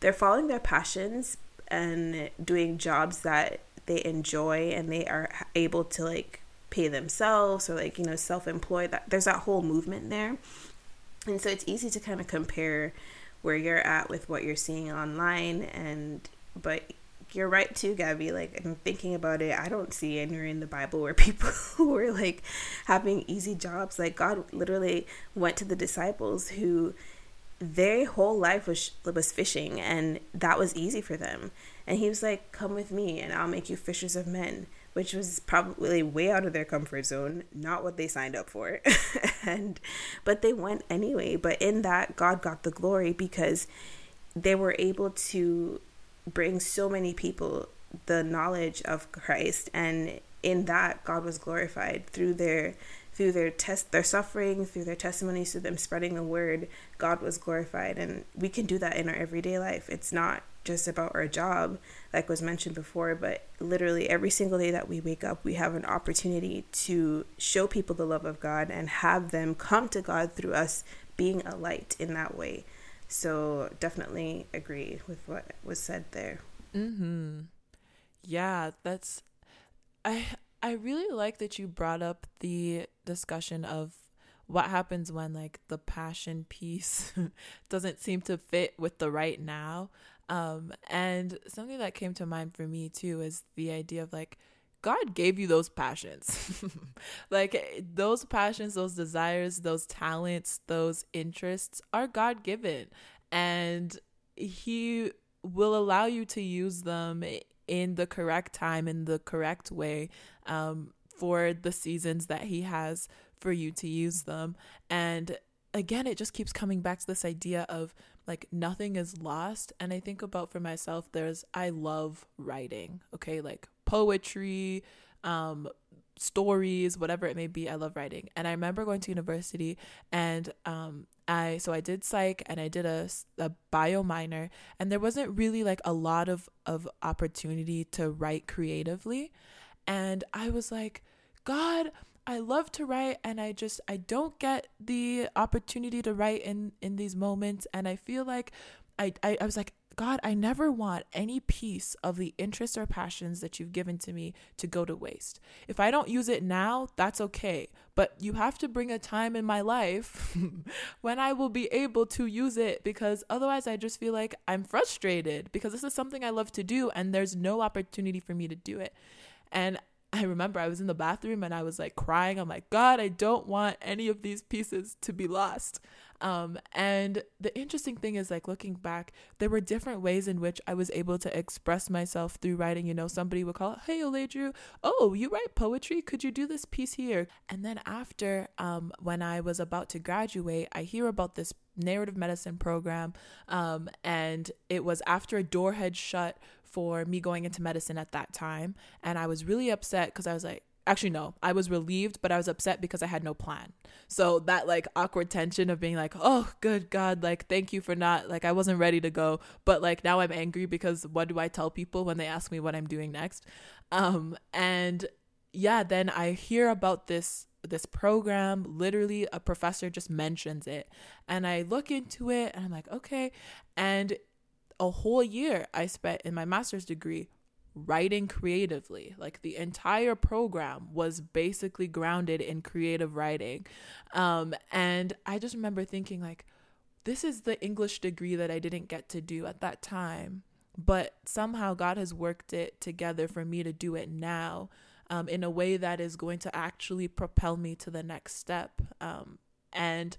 they're following their passions and doing jobs that they enjoy and they are able to like pay themselves or like you know self-employed that there's that whole movement there. And so it's easy to kind of compare where you're at with what you're seeing online and but you're right too gabby like i'm thinking about it i don't see anywhere in the bible where *laughs* people were like having easy jobs like god literally went to the disciples who their whole life was was fishing and that was easy for them. And he was like come with me and i'll make you fishers of men which was probably way out of their comfort zone not what they signed up for. *laughs* And but they went anyway. But in that god got the glory because they were able to bring so many people the knowledge of christ. And in that god was glorified through their through their test their suffering through their testimonies through them spreading the word god was glorified. And we can do that in our everyday life. It's not just about our job like was mentioned before but literally every single day that we wake up we have an opportunity to show people the love of god and have them come to god through us being a light in that way. So definitely agree with what was said there. Mm-hmm. Yeah that's i I really like that you brought up the discussion of what happens when like the passion piece *laughs* doesn't seem to fit with the right now. Um, and something that came to mind for me too is the idea of like God gave you those passions. *laughs* like those passions, those desires, those talents, those interests are God given. And He will allow you to use them in the correct time, in the correct way, um, for the seasons that He has for you to use them. And again, it just keeps coming back to this idea of like nothing is lost. And I think about for myself, there's, I love writing, okay, like poetry, um, stories, whatever it may be. I love writing. And I remember going to university and um, I so I did psych and I did a, a bio minor and there wasn't really like a lot of of opportunity to write creatively and I was like god I love to write and I just I don't get the opportunity to write in in these moments and I feel like I I, I was like God, I never want any piece of the interests or passions that you've given to me to go to waste. If I don't use it now, that's okay. But you have to bring a time in my life *laughs* when I will be able to use it because otherwise I just feel like I'm frustrated because this is something I love to do and there's no opportunity for me to do it. And I remember I was in the bathroom and I was like crying. I'm like, God, I don't want any of these pieces to be lost. Um, and the interesting thing is, like, looking back, there were different ways in which I was able to express myself through writing. You know, somebody would call, Hey, Oledru, oh, you write poetry? Could you do this piece here? And then after, um, when I was about to graduate, I hear about this narrative medicine program. Um, and it was after a door had shut for me going into medicine at that time. And I was really upset because I was like, actually, no, I was relieved, but I was upset because I had no plan. So that like awkward tension of being like, oh, good God, like, thank you for not, like, I wasn't ready to go. But like now I'm angry because what do I tell people when they ask me what I'm doing next? Um, and yeah, then I hear about this this program literally a professor just mentions it and i look into it and i'm like okay and a whole year I spent in my master's degree writing creatively. Like the entire program was basically grounded in creative writing. Um, and I just remember thinking, like, this is the English degree that I didn't get to do at that time. But somehow God has worked it together for me to do it now um, in a way that is going to actually propel me to the next step. Um, and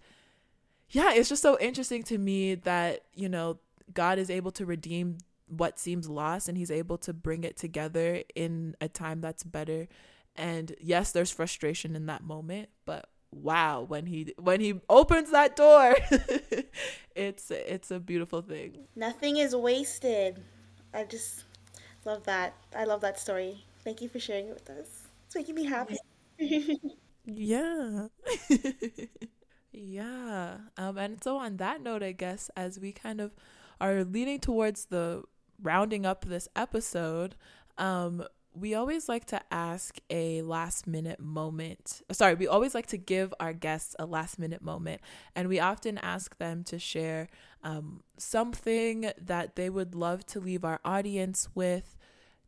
yeah, it's just so interesting to me that, you know, God is able to redeem what seems lost and he's able to bring it together in a time that's better. And yes, there's frustration in that moment, but wow, when he when he opens that door, *laughs* it's it's a beautiful thing. Nothing is wasted. I just Love that. I love that story. Thank you for sharing it with us. It's making me happy. Yeah. *laughs* yeah. Um, and so on that note, I guess as we kind of are leaning towards the rounding up this episode, um, we always like to ask a last minute moment. Sorry, we always like to give our guests a last minute moment, and we often ask them to share um, something that they would love to leave our audience with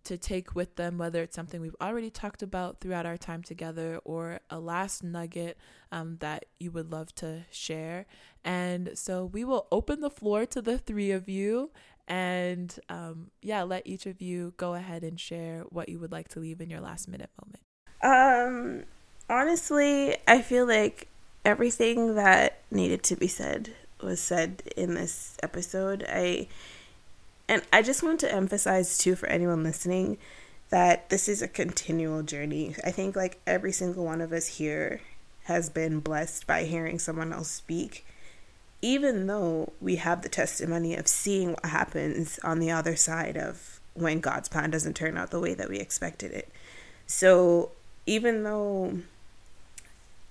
to take with them, whether it's something we've already talked about throughout our time together or a last nugget um, that you would love to share. And so we will open the floor to the three of you and um, yeah, let each of you go ahead and share what you would like to leave in your last minute moment. Um, honestly, I feel like everything that needed to be said was said in this episode. I and I just want to emphasize too for anyone listening that this is a continual journey. I think like every single one of us here has been blessed by hearing someone else speak. Even though we have the testimony of seeing what happens on the other side of when God's plan doesn't turn out the way that we expected it. So, even though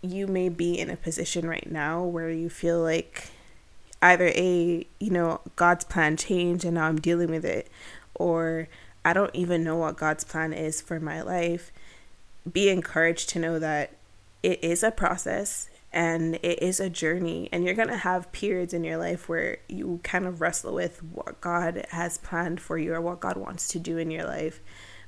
you may be in a position right now where you feel like either a you know god's plan changed and now i'm dealing with it or i don't even know what god's plan is for my life be encouraged to know that it is a process and it is a journey and you're going to have periods in your life where you kind of wrestle with what god has planned for you or what god wants to do in your life.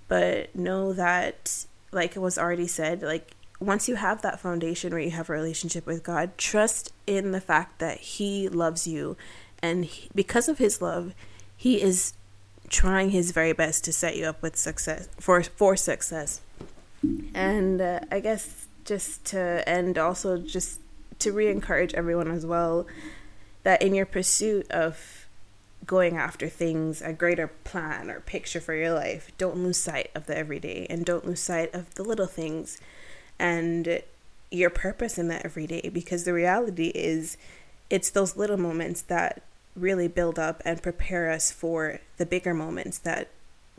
But know that like it was already said like once you have that foundation where you have a relationship with God, trust in the fact that He loves you. And he, because of His love, He is trying His very best to set you up with success for for success. And uh, I guess just to end, also just to re encourage everyone as well that in your pursuit of going after things, a greater plan or picture for your life, don't lose sight of the everyday and don't lose sight of the little things and your purpose in that every day because the reality is it's those little moments that really build up and prepare us for the bigger moments that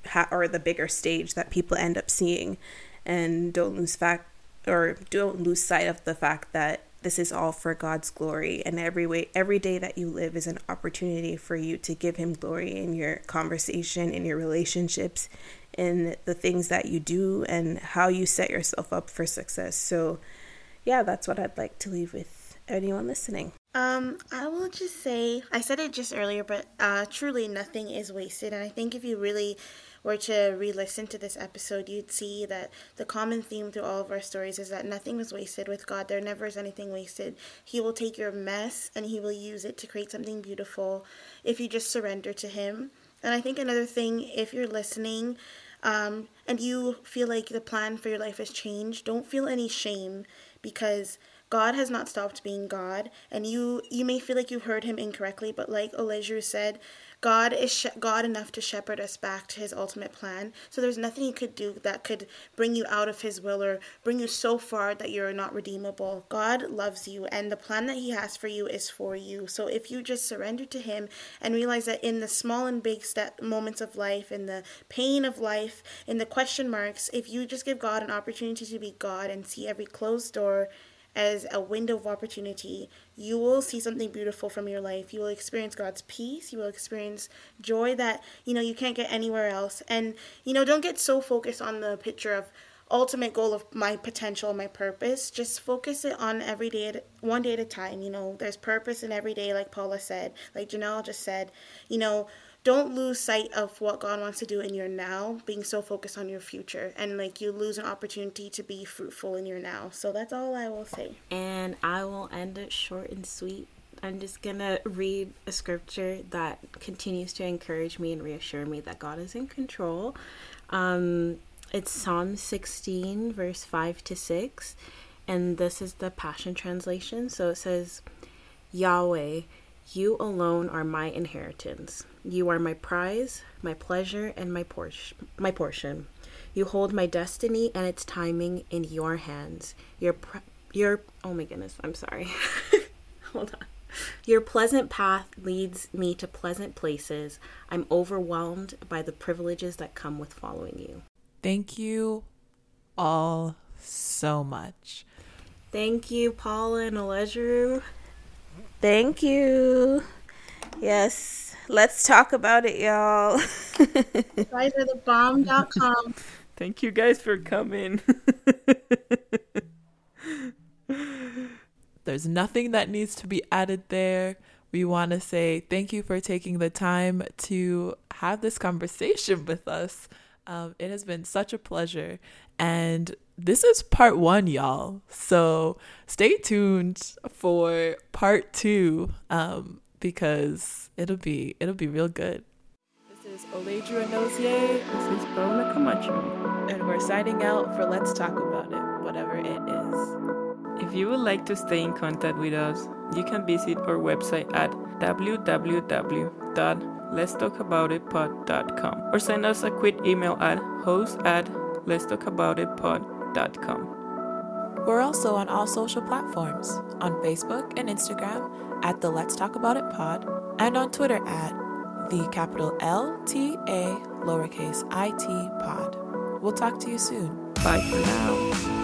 ha- the bigger stage that people end up seeing. And don't lose fact or don't lose sight of the fact that this is all for God's glory and every way every day that you live is an opportunity for you to give him glory in your conversation in your relationships in the things that you do and how you set yourself up for success. So, yeah, that's what I'd like to leave with anyone listening. Um, I will just say I said it just earlier, but uh, truly nothing is wasted, and I think if you really were to re-listen to this episode, you'd see that the common theme through all of our stories is that nothing was wasted with God. There never is anything wasted. He will take your mess and He will use it to create something beautiful if you just surrender to Him. And I think another thing, if you're listening um, and you feel like the plan for your life has changed, don't feel any shame because God has not stopped being God, and you you may feel like you heard Him incorrectly, but like Olejuru said, God is God enough to shepherd us back to His ultimate plan. So there's nothing He could do that could bring you out of His will or bring you so far that you're not redeemable. God loves you, and the plan that He has for you is for you. So if you just surrender to Him and realize that in the small and big step moments of life, in the pain of life, in the question marks, if you just give God an opportunity to be God and see every closed door as a window of opportunity, you will see something beautiful from your life. You will experience God's peace. You will experience joy that, you know, you can't get anywhere else. And, you know, don't get so focused on the picture of ultimate goal of my potential, my purpose. Just focus it on every day, one day at a time. You know, there's purpose in every day, like Paula said, like Janelle just said. You know, don't lose sight of what God wants to do in your now, being so focused on your future. And like you lose an opportunity to be fruitful in your now. So that's all I will say. And I will end it short and sweet. I'm just gonna read a scripture that continues to encourage me and reassure me that God is in control. Um, it's Psalm 16, verse 5 to 6. And this is the Passion Translation. So it says, Yahweh, you alone are my inheritance. You are my prize, my pleasure, and my, por- my portion. You hold my destiny and its timing in your hands. Your, pr- your, oh my goodness, I'm sorry. *laughs* Hold on. Your pleasant path leads me to pleasant places. I'm overwhelmed by the privileges that come with following you. Thank you all so much. Thank you, Paula and Alejru. Thank you. Yes, let's talk about it, y'all. *laughs* guys are the bomb.com. Thank you guys for coming. *laughs* There's nothing that needs to be added there. We want to say thank you for taking the time to have this conversation with us. Um, it has been such a pleasure. And this is part one, y'all. So stay tuned for part two um, because it'll be it'll be real good. This is Oledra Nozier, This is Paula Camacho. and we're signing out for Let's Talk About It, whatever it is. If you would like to stay in contact with us, you can visit our website at www.letstalkaboutitpod.com or send us a quick email at host at letstalkaboutitpod.com. We're also on all social platforms on Facebook and Instagram at the Let's Talk About It Pod and on Twitter at the capital L T A lowercase I T pod. We'll talk to you soon. Bye for now.